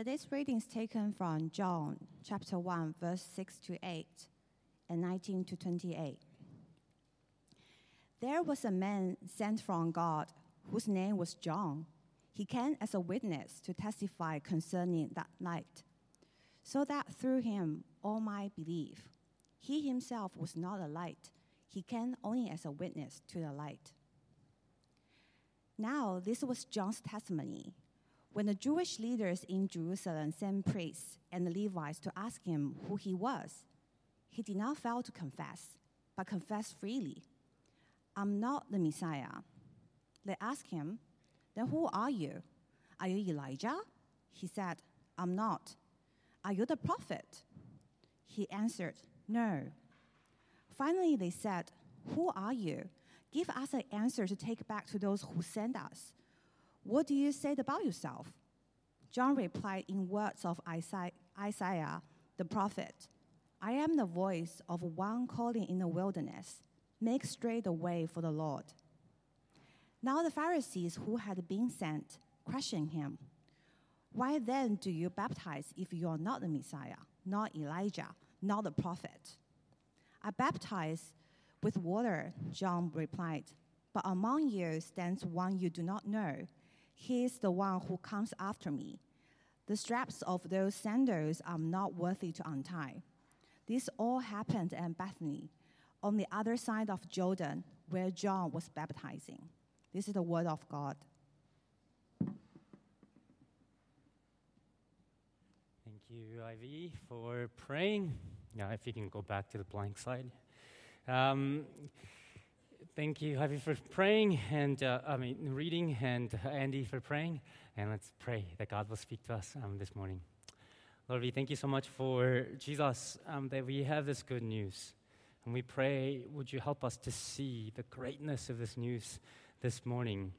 Today's reading is taken from John chapter 1, verse 6 to 8 and 19 to 28. There was a man sent from God whose name was John. He came as a witness to testify concerning that light, so that through him all might believe. He himself was not a light, he came only as a witness to the light. Now, this was John's testimony. When the Jewish leaders in Jerusalem sent priests and Levites to ask him who he was, he did not fail to confess, but confessed freely I'm not the Messiah. They asked him, Then who are you? Are you Elijah? He said, I'm not. Are you the prophet? He answered, No. Finally, they said, Who are you? Give us an answer to take back to those who sent us. What do you say about yourself? John replied in words of Isaiah the prophet I am the voice of one calling in the wilderness, make straight the way for the Lord. Now the Pharisees who had been sent questioned him. Why then do you baptize if you are not the Messiah, not Elijah, not the prophet? I baptize with water, John replied, but among you stands one you do not know he is the one who comes after me. The straps of those sandals are not worthy to untie. This all happened at Bethany, on the other side of Jordan, where John was baptizing. This is the word of God. Thank you, Ivy, for praying. Yeah, if you can go back to the blank slide. Um, Thank you, Javi, for praying, and uh, I mean, reading, and uh, Andy for praying. And let's pray that God will speak to us um, this morning. Lord, we thank you so much for Jesus, um, that we have this good news. And we pray, would you help us to see the greatness of this news this morning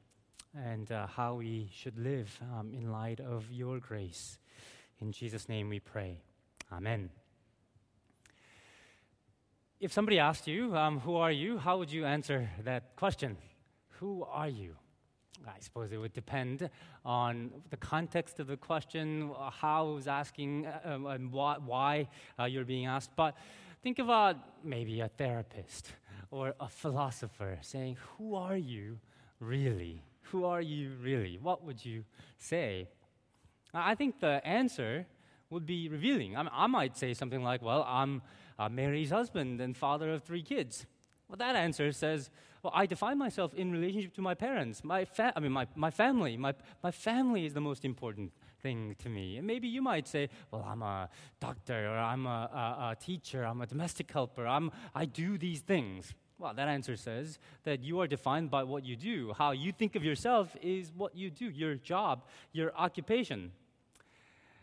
and uh, how we should live um, in light of your grace. In Jesus' name we pray. Amen if somebody asked you, um, Who are you? how would you answer that question? Who are you? I suppose it would depend on the context of the question, how it was asking, um, and what, why uh, you're being asked. But think about maybe a therapist or a philosopher saying, Who are you really? Who are you really? What would you say? I think the answer would be revealing. I, mean, I might say something like, Well, I'm uh, Mary's husband and father of three kids? Well, that answer says, well, I define myself in relationship to my parents, my fa- I mean, my, my family. My, my family is the most important thing to me. And maybe you might say, well, I'm a doctor, or I'm a, a, a teacher, I'm a domestic helper, I'm, I do these things. Well, that answer says that you are defined by what you do. How you think of yourself is what you do, your job, your occupation.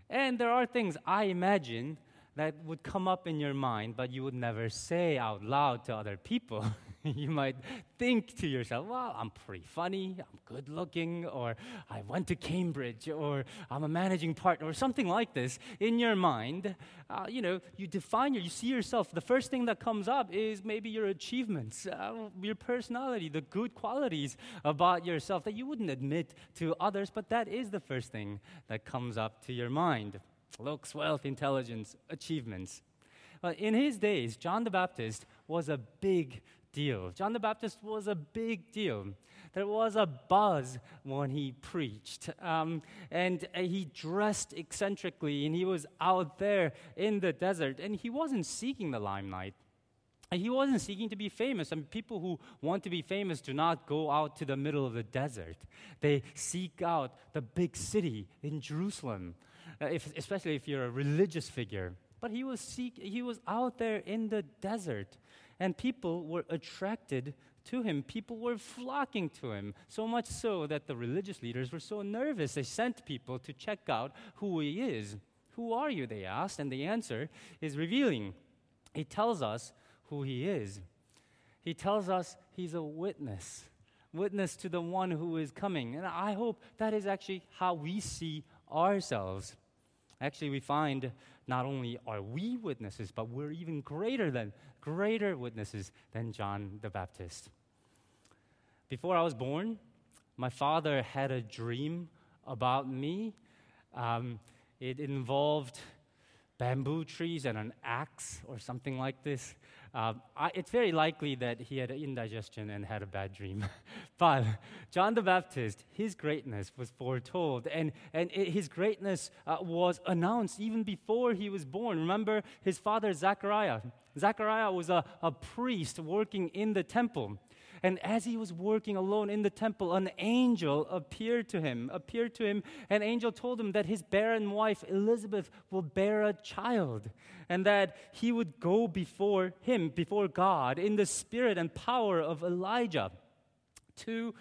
And there are things I imagine that would come up in your mind, but you would never say out loud to other people. you might think to yourself, well, I'm pretty funny, I'm good looking, or I went to Cambridge, or I'm a managing partner, or something like this. In your mind, uh, you know, you define your, you see yourself. The first thing that comes up is maybe your achievements, uh, your personality, the good qualities about yourself that you wouldn't admit to others, but that is the first thing that comes up to your mind looks, wealth, intelligence, achievements. Well, in his days, John the Baptist was a big deal. John the Baptist was a big deal. There was a buzz when he preached. Um, and uh, he dressed eccentrically, and he was out there in the desert, and he wasn't seeking the limelight. He wasn't seeking to be famous. I mean, people who want to be famous do not go out to the middle of the desert. They seek out the big city in Jerusalem Uh, if, especially if you're a religious figure. But he was, seek, he was out there in the desert, and people were attracted to him. People were flocking to him, so much so that the religious leaders were so nervous. They sent people to check out who he is. Who are you? They asked, and the answer is revealing. He tells us who he is. He tells us he's a witness, witness to the one who is coming. And I hope that is actually how we see ourselves. Actually, we find not only are we witnesses, but we're even greater than, greater witnesses than John the Baptist. Before I was born, my father had a dream about me. Um, It involved bamboo trees and an axe or something like this. Uh, I, it's very likely that he had indigestion and had a bad dream. but John the Baptist, his greatness was foretold, and, and it, his greatness uh, was announced even before he was born. Remember his father, Zechariah. Zechariah was a, a priest working in the temple. And as he was working alone in the temple, an angel appeared to him, appeared to him. An angel told him that his barren wife, Elizabeth, will bear a child, and that he would go before him, before God, in the spirit and power of Elijah to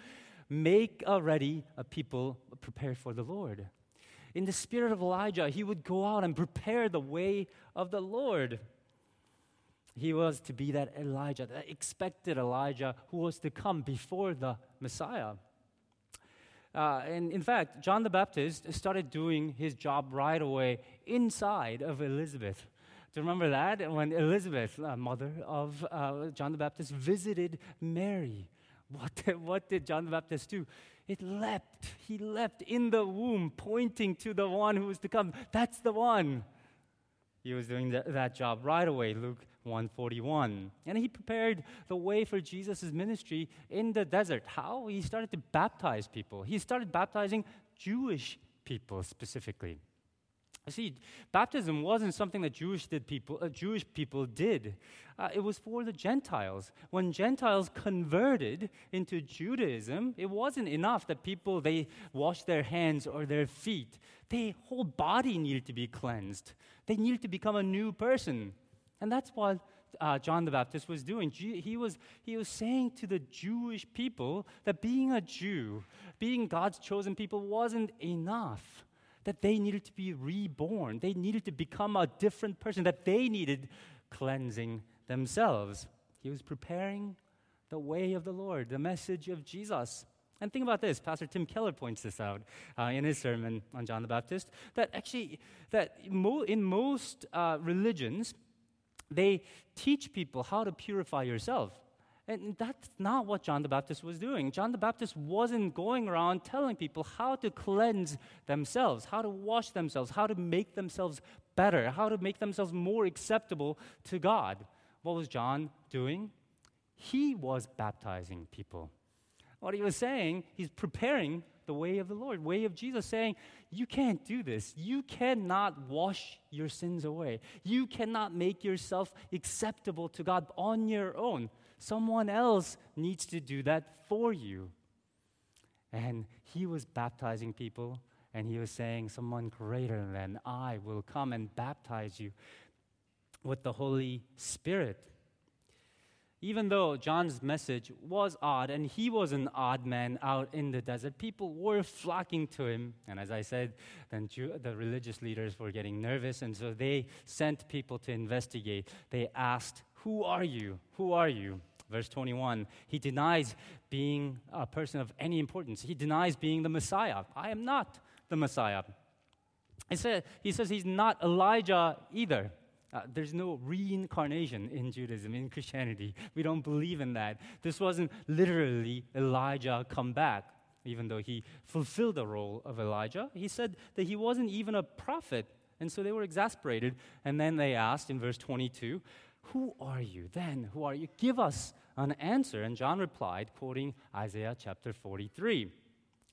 make ready a people prepared for the Lord. In the spirit of Elijah, he would go out and prepare the way of the Lord. He was to be that Elijah, that expected Elijah who was to come before the Messiah. Uh, and in fact, John the Baptist started doing his job right away inside of Elizabeth. Do you remember that? When Elizabeth, uh, mother of uh, John the Baptist, visited Mary, what did, what did John the Baptist do? It leapt. He leapt in the womb, pointing to the one who was to come. That's the one. He was doing that, that job right away. Luke 141. And he prepared the way for Jesus' ministry in the desert. How? He started to baptize people. He started baptizing Jewish people specifically. See, baptism wasn't something that Jewish, did people, uh, Jewish people did. Uh, it was for the Gentiles. When Gentiles converted into Judaism, it wasn't enough that people they washed their hands or their feet. Their whole body needed to be cleansed. They needed to become a new person. And that's what uh, John the Baptist was doing. He was, he was saying to the Jewish people that being a Jew, being God's chosen people, wasn't enough. That they needed to be reborn. They needed to become a different person, that they needed cleansing themselves. He was preparing the way of the Lord, the message of Jesus. And think about this. Pastor Tim Keller points this out uh, in his sermon on John the Baptist. That actually, that mo- in most uh, religions, they teach people how to purify yourself. And that's not what John the Baptist was doing. John the Baptist wasn't going around telling people how to cleanse themselves, how to wash themselves, how to make themselves better, how to make themselves more acceptable to God. What was John doing? He was baptizing people. What he was saying, he's preparing the way of the Lord, way of Jesus, saying, You can't do this. You cannot wash your sins away. You cannot make yourself acceptable to God on your own. Someone else needs to do that for you. And he was baptizing people, and he was saying, Someone greater than I will come and baptize you with the Holy Spirit even though John's message was odd and he was an odd man out in the desert, people were flocking to him. And as I said, then Jew, the religious leaders were getting nervous, and so they sent people to investigate. They asked, Who are you? Who are you? Verse 21 He denies being a person of any importance, he denies being the Messiah. I am not the Messiah. He, said, he says he's not Elijah either. Uh, there's no reincarnation in Judaism, in Christianity. We don't believe in that. This wasn't literally Elijah come back, even though he fulfilled the role of Elijah. He said that he wasn't even a prophet. And so they were exasperated. And then they asked in verse 22, Who are you then? Who are you? Give us an answer. And John replied, quoting Isaiah chapter 43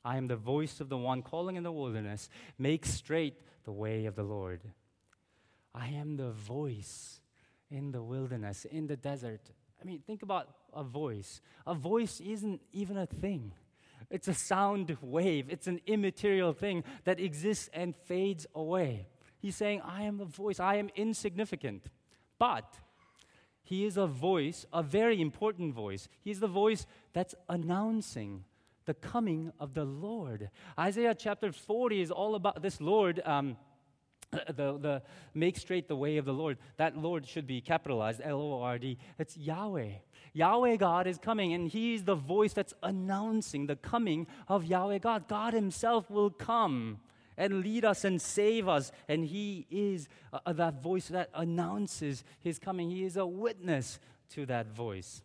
I am the voice of the one calling in the wilderness, make straight the way of the Lord. I am the voice in the wilderness, in the desert. I mean, think about a voice. A voice isn't even a thing. It's a sound wave. It's an immaterial thing that exists and fades away. He's saying, I am the voice. I am insignificant. But he is a voice, a very important voice. He's the voice that's announcing the coming of the Lord. Isaiah chapter 40 is all about this Lord. Um, the, the make straight the way of the Lord. That Lord should be capitalized, L O R D. It's Yahweh. Yahweh God is coming, and He's the voice that's announcing the coming of Yahweh God. God Himself will come and lead us and save us, and He is uh, that voice that announces His coming. He is a witness to that voice.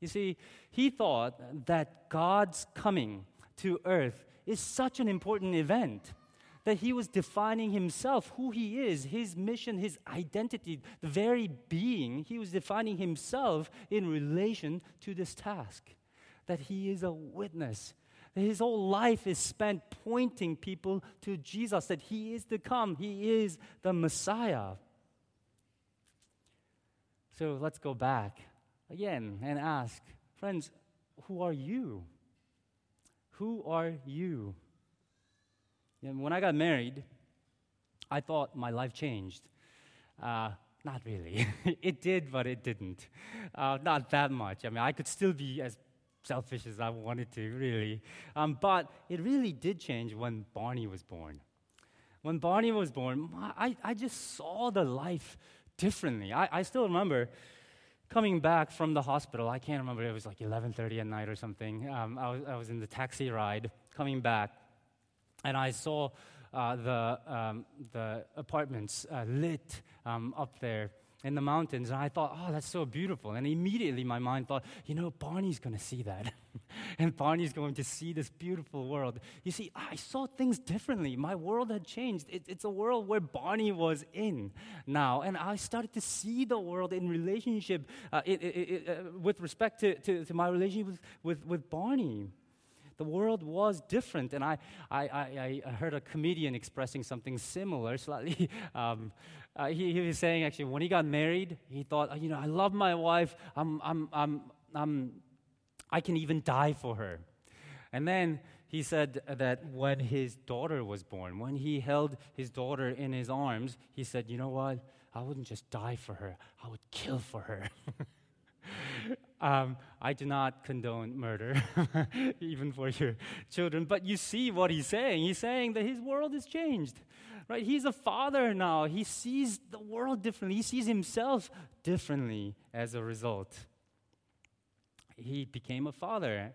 You see, He thought that God's coming to earth is such an important event that he was defining himself, who he is, his mission, his identity, the very being. He was defining himself in relation to this task. That he is a witness. That his whole life is spent pointing people to Jesus, that he is to come, he is the Messiah. So let's go back again and ask, friends, who are you? Who are you? And when I got married, I thought my life changed. Uh, not really. it did, but it didn't. Uh, not that much. I mean, I could still be as selfish as I wanted to, really. Um, but it really did change when Barney was born. When Barney was born, I, I just saw the life differently. I, I still remember coming back from the hospital. I can't remember, it was like 11.30 at night or something. Um, I, was, I was in the taxi ride coming back and I saw uh, the, um, the apartments uh, lit um, up there in the mountains, and I thought, oh, that's so beautiful. And immediately my mind thought, you know, Barney's going to see that. and Barney's going to see this beautiful world. You see, I saw things differently. My world had changed. It, it's a world where Barney was in now. And I started to see the world in relationship, uh, it, it, uh, with respect to, to, to my relationship with, with, with Barney the world was different. And I, I, I, heard a comedian expressing something similar, slightly. Um, uh, he, he, was saying, actually, when he got married, he thought, oh, you know, I love my wife. I'm, I'm, I'm, I'm, I can even die for her. And then he said that when his daughter was born, when he held his daughter in his arms, he said, you know what? I wouldn't just die for her, I would kill for her. Um, I do not condone murder, even for your children. But you see what he's saying. He's saying that his world has changed, right? He's a father now. He sees the world differently. He sees himself differently as a result. He became a father.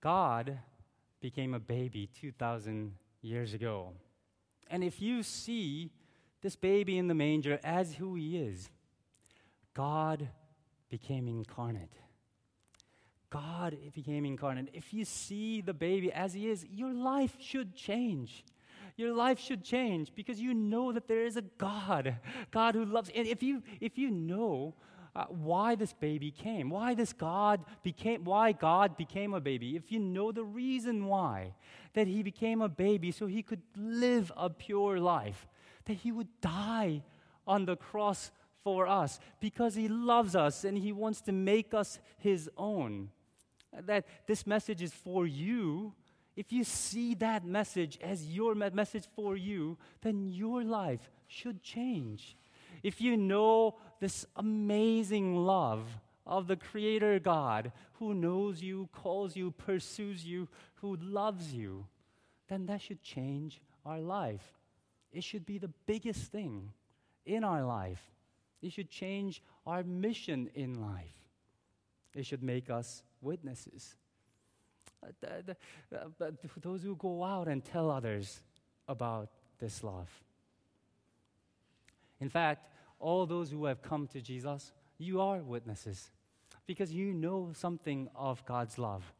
God became a baby 2,000 years ago. And if you see this baby in the manger as who he is, God became incarnate. God became incarnate. If you see the baby as he is, your life should change. Your life should change because you know that there is a God, God who loves. And if you if you know uh, why this baby came, why this God became, why God became a baby, if you know the reason why, that he became a baby so he could live a pure life, that he would die on the cross for us because He loves us and He wants to make us His own. That this message is for you. If you see that message as your message for you, then your life should change. If you know this amazing love of the Creator God who knows you, calls you, pursues you, who loves you, then that should change our life. It should be the biggest thing in our life. It should change our mission in life. It should make us witnesses. Uh, but those who go out and tell others about this love. In fact, all those who have come to Jesus, you are witnesses because you know something of God's love.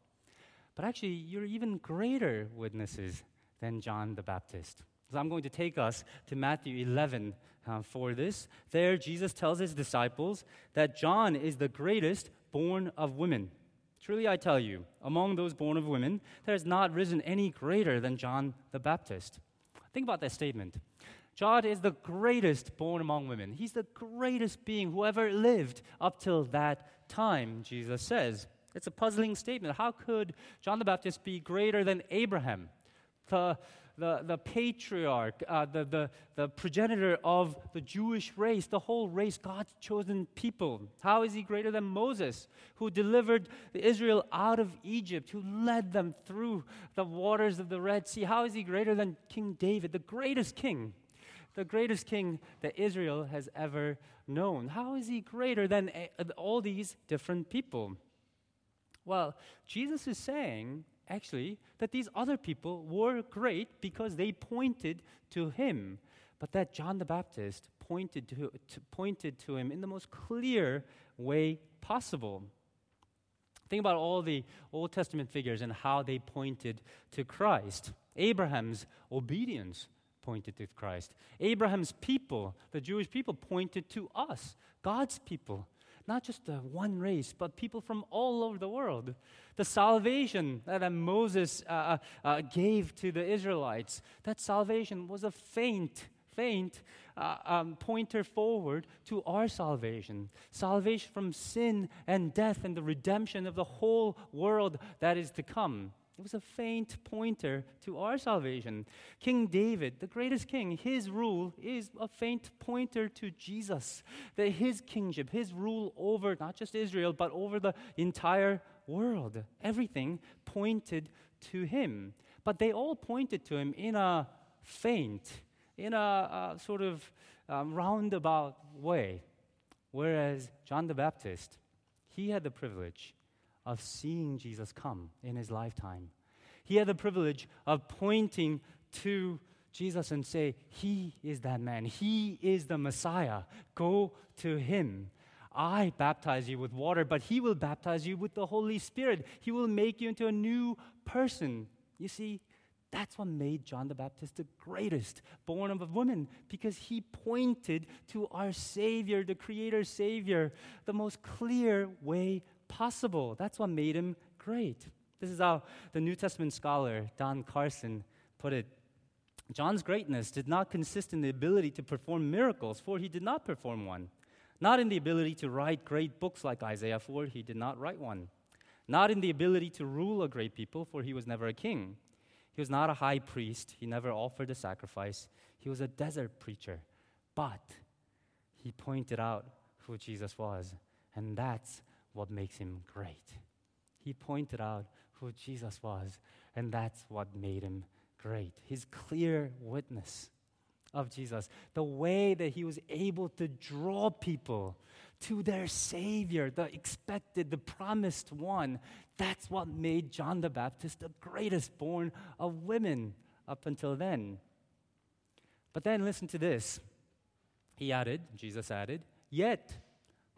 But actually, you're even greater witnesses than John the Baptist. So I'm going to take us to Matthew 11 uh, for this. There, Jesus tells his disciples that John is the greatest born of women. Truly, I tell you, among those born of women, there has not risen any greater than John the Baptist. Think about that statement. John is the greatest born among women. He's the greatest being who ever lived up till that time, Jesus says. It's a puzzling statement. How could John the Baptist be greater than Abraham, the the, the patriarch, uh, the, the, the progenitor of the Jewish race, the whole race, God's chosen people. How is he greater than Moses, who delivered Israel out of Egypt, who led them through the waters of the Red Sea? How is he greater than King David, the greatest king? The greatest king that Israel has ever known. How is he greater than uh, all these different people? Well, Jesus is saying actually that these other people were great because they pointed to him, but that John the Baptist pointed to, to, pointed to him in the most clear way possible. Think about all the Old Testament figures and how they pointed to Christ. Abraham's obedience pointed to Christ. Abraham's people, the Jewish people, pointed to us, God's people. Not just the one race, but people from all over the world. The salvation that Moses uh, uh, uh, gave to the Israelites, that salvation was a faint, faint uh, um, pointer forward to our salvation. Salvation from sin and death and the redemption of the whole world that is to come. It was a faint pointer to our salvation. King David, the greatest king, his rule is a faint pointer to Jesus. That his kingship, his rule over not just Israel, but over the entire world, everything pointed to him. But they all pointed to him in a faint, in a, a sort of um, roundabout way. Whereas John the Baptist, he had the privilege of seeing Jesus come in his lifetime. He had the privilege of pointing to Jesus and say, He is that man. He is the Messiah. Go to him. I baptize you with water, but he will baptize you with the Holy Spirit. He will make you into a new person. You see, that's what made John the Baptist the greatest, born of a woman, because he pointed to our Savior, the Creator Savior, the most clear way possible. That's what made him great. This is how the New Testament scholar Don Carson put it. John's greatness did not consist in the ability to perform miracles, for he did not perform one. Not in the ability to write great books like Isaiah, for he did not write one. Not in the ability to rule a great people, for he was never a king. He was not a high priest, he never offered a sacrifice. He was a desert preacher. But he pointed out who Jesus was, and that's what makes him great. He pointed out who Jesus was, and that's what made him great. His clear witness of Jesus, the way that he was able to draw people to their Savior, the expected, the promised one, that's what made John the Baptist the greatest born of women up until then. But then listen to this. He added, Jesus added, Yet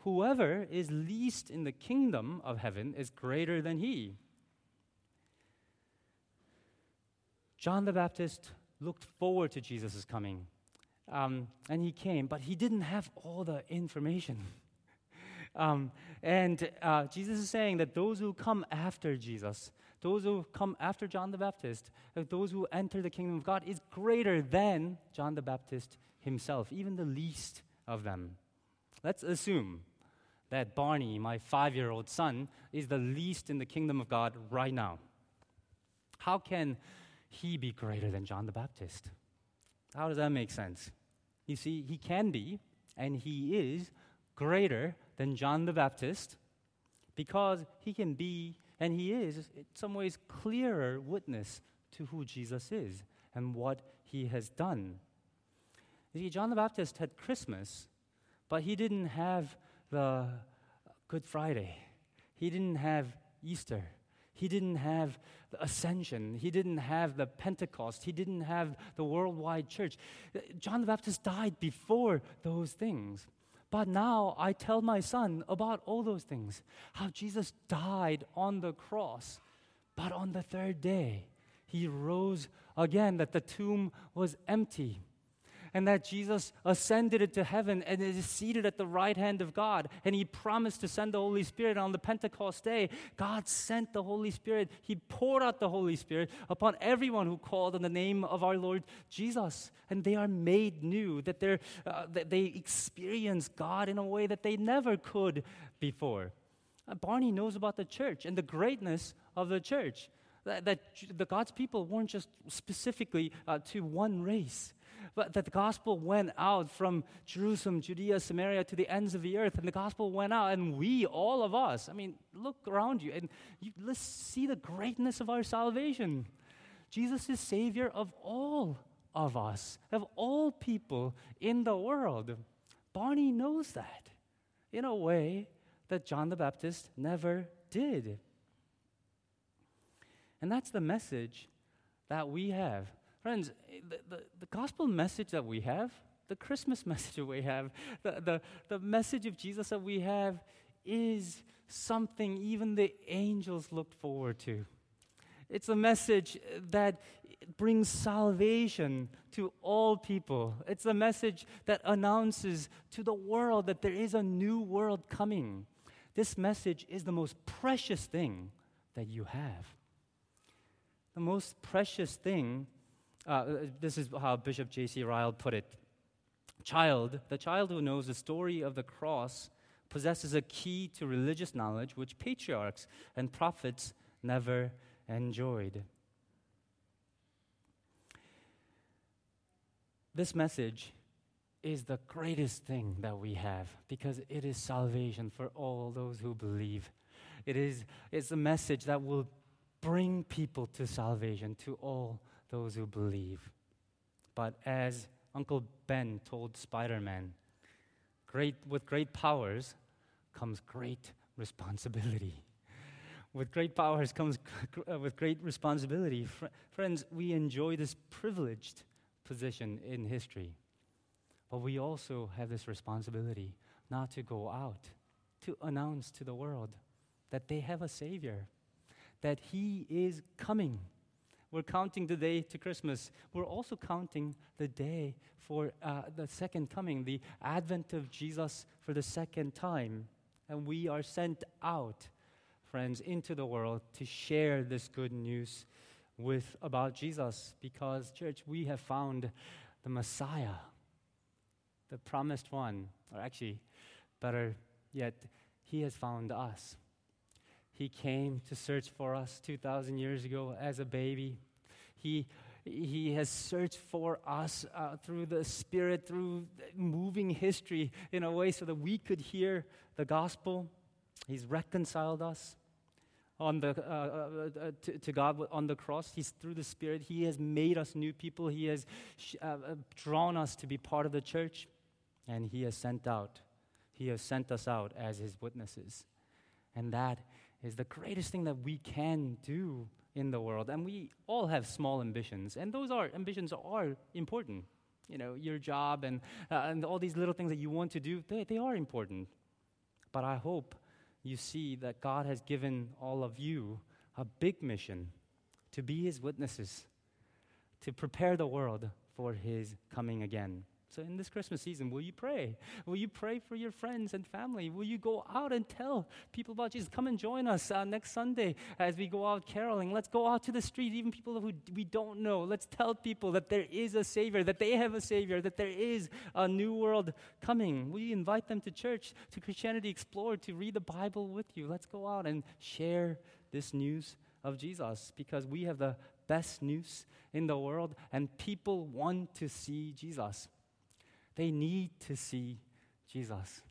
Whoever is least in the kingdom of heaven is greater than he. John the Baptist looked forward to Jesus' coming. Um, and he came, but he didn't have all the information. um, and uh, Jesus is saying that those who come after Jesus, those who come after John the Baptist, uh, those who enter the kingdom of God, is greater than John the Baptist himself, even the least of them. Let's assume that Barney, my five year old son, is the least in the kingdom of God right now. How can he be greater than John the Baptist? How does that make sense? You see, he can be, and he is greater than John the Baptist because he can be, and he is, in some ways, clearer witness to who Jesus is and what he has done. You see, John the Baptist had Christmas, but he didn't have the Good Friday. He didn't have Easter. He didn't have the ascension. He didn't have the Pentecost. He didn't have the worldwide church. John the Baptist died before those things. But now I tell my son about all those things how Jesus died on the cross, but on the third day, he rose again, that the tomb was empty and that Jesus ascended into heaven and is seated at the right hand of God. And he promised to send the Holy Spirit on the Pentecost day. God sent the Holy Spirit. He poured out the Holy Spirit upon everyone who called on the name of our Lord Jesus. And they are made new, that, they're, uh, that they experience God in a way that they never could before. Uh, Barney knows about the church and the greatness of the church. That, the God's people weren't just specifically uh, to one race but that the gospel went out from Jerusalem, Judea, Samaria to the ends of the earth, and the gospel went out, and we, all of us, I mean, look around you and you, let's see the greatness of our salvation. Jesus is Savior of all of us, of all people in the world. Barney knows that in a way that John the Baptist never did. And that's the message that we have Friends, eh, the, the, the, gospel message that we have, the Christmas message that we have, the, the, the message of Jesus that we have is something even the angels looked forward to. It's a message that brings salvation to all people. It's a message that announces to the world that there is a new world coming. This message is the most precious thing that you have. The most precious thing, uh, this is how Bishop J.C. Ryle put it. Child, the child who knows the story of the cross possesses a key to religious knowledge which patriarchs and prophets never enjoyed. This message is the greatest thing that we have because it is salvation for all those who believe. It is it's a message that will bring people to salvation to all those who believe. But as Uncle Ben told Spider Man, great, with great powers comes great responsibility. With great powers comes uh, with great responsibility. Fr- friends, we enjoy this privileged position in history. But we also have this responsibility not to go out, to announce to the world that they have a Savior, that He is coming. We're counting the day to Christmas. We're also counting the day for uh, the second coming, the advent of Jesus for the second time. And we are sent out, friends, into the world to share this good news with about Jesus because church we have found the Messiah the promised one or actually better yet he has found us he came to search for us 2000 years ago as a baby he he has searched for us uh, through the spirit through moving history in a way so that we could hear the gospel he's reconciled us on the, uh, uh, uh, to, to, God on the cross. He's through the Spirit. He has made us new people. He has uh, uh, drawn us to be part of the church, and He has sent out. He has sent us out as His witnesses, and that is the greatest thing that we can do in the world. And we all have small ambitions, and those are ambitions are important. You know, your job and uh, and all these little things that you want to do, they, they are important. But I hope you see that God has given all of you a big mission to be his witnesses, to prepare the world for his coming again. So, in this Christmas season, will you pray? Will you pray for your friends and family? Will you go out and tell people about Jesus? Come and join us uh, next Sunday as we go out caroling. Let's go out to the street, even people who we don't know. Let's tell people that there is a Savior, that they have a Savior, that there is a new world coming. Will you invite them to church, to Christianity Explored, to read the Bible with you? Let's go out and share this news of Jesus because we have the best news in the world and people want to see Jesus. They need to see Jesus.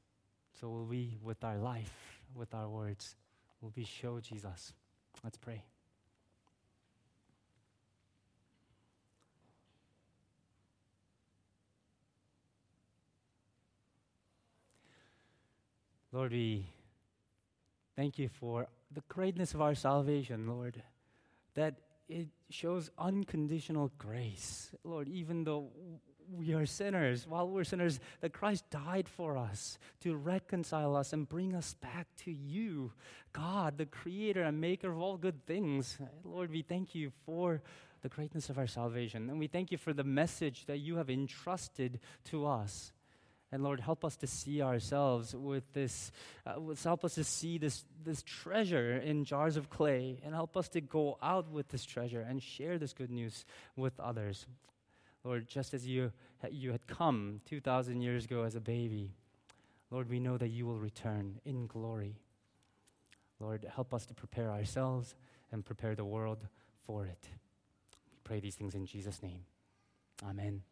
So will we, with our life, with our words, will we show Jesus? Let's pray. Lord, we thank you for the greatness of our salvation, Lord, that it shows unconditional grace. Lord, even though we are sinners. While we're sinners, that Christ died for us to reconcile us and bring us back to you, God, the creator and maker of all good things. Lord, we thank you for the greatness of our salvation. And we thank you for the message that you have entrusted to us. And Lord, help us to see ourselves with this, uh, help us to see this, this treasure in jars of clay, and help us to go out with this treasure and share this good news with others. Lord, just as you, you had come 2,000 years ago as a baby, Lord, we know that you will return in glory. Lord, help us to prepare ourselves and prepare the world for it. We pray these things in Jesus' name. Amen.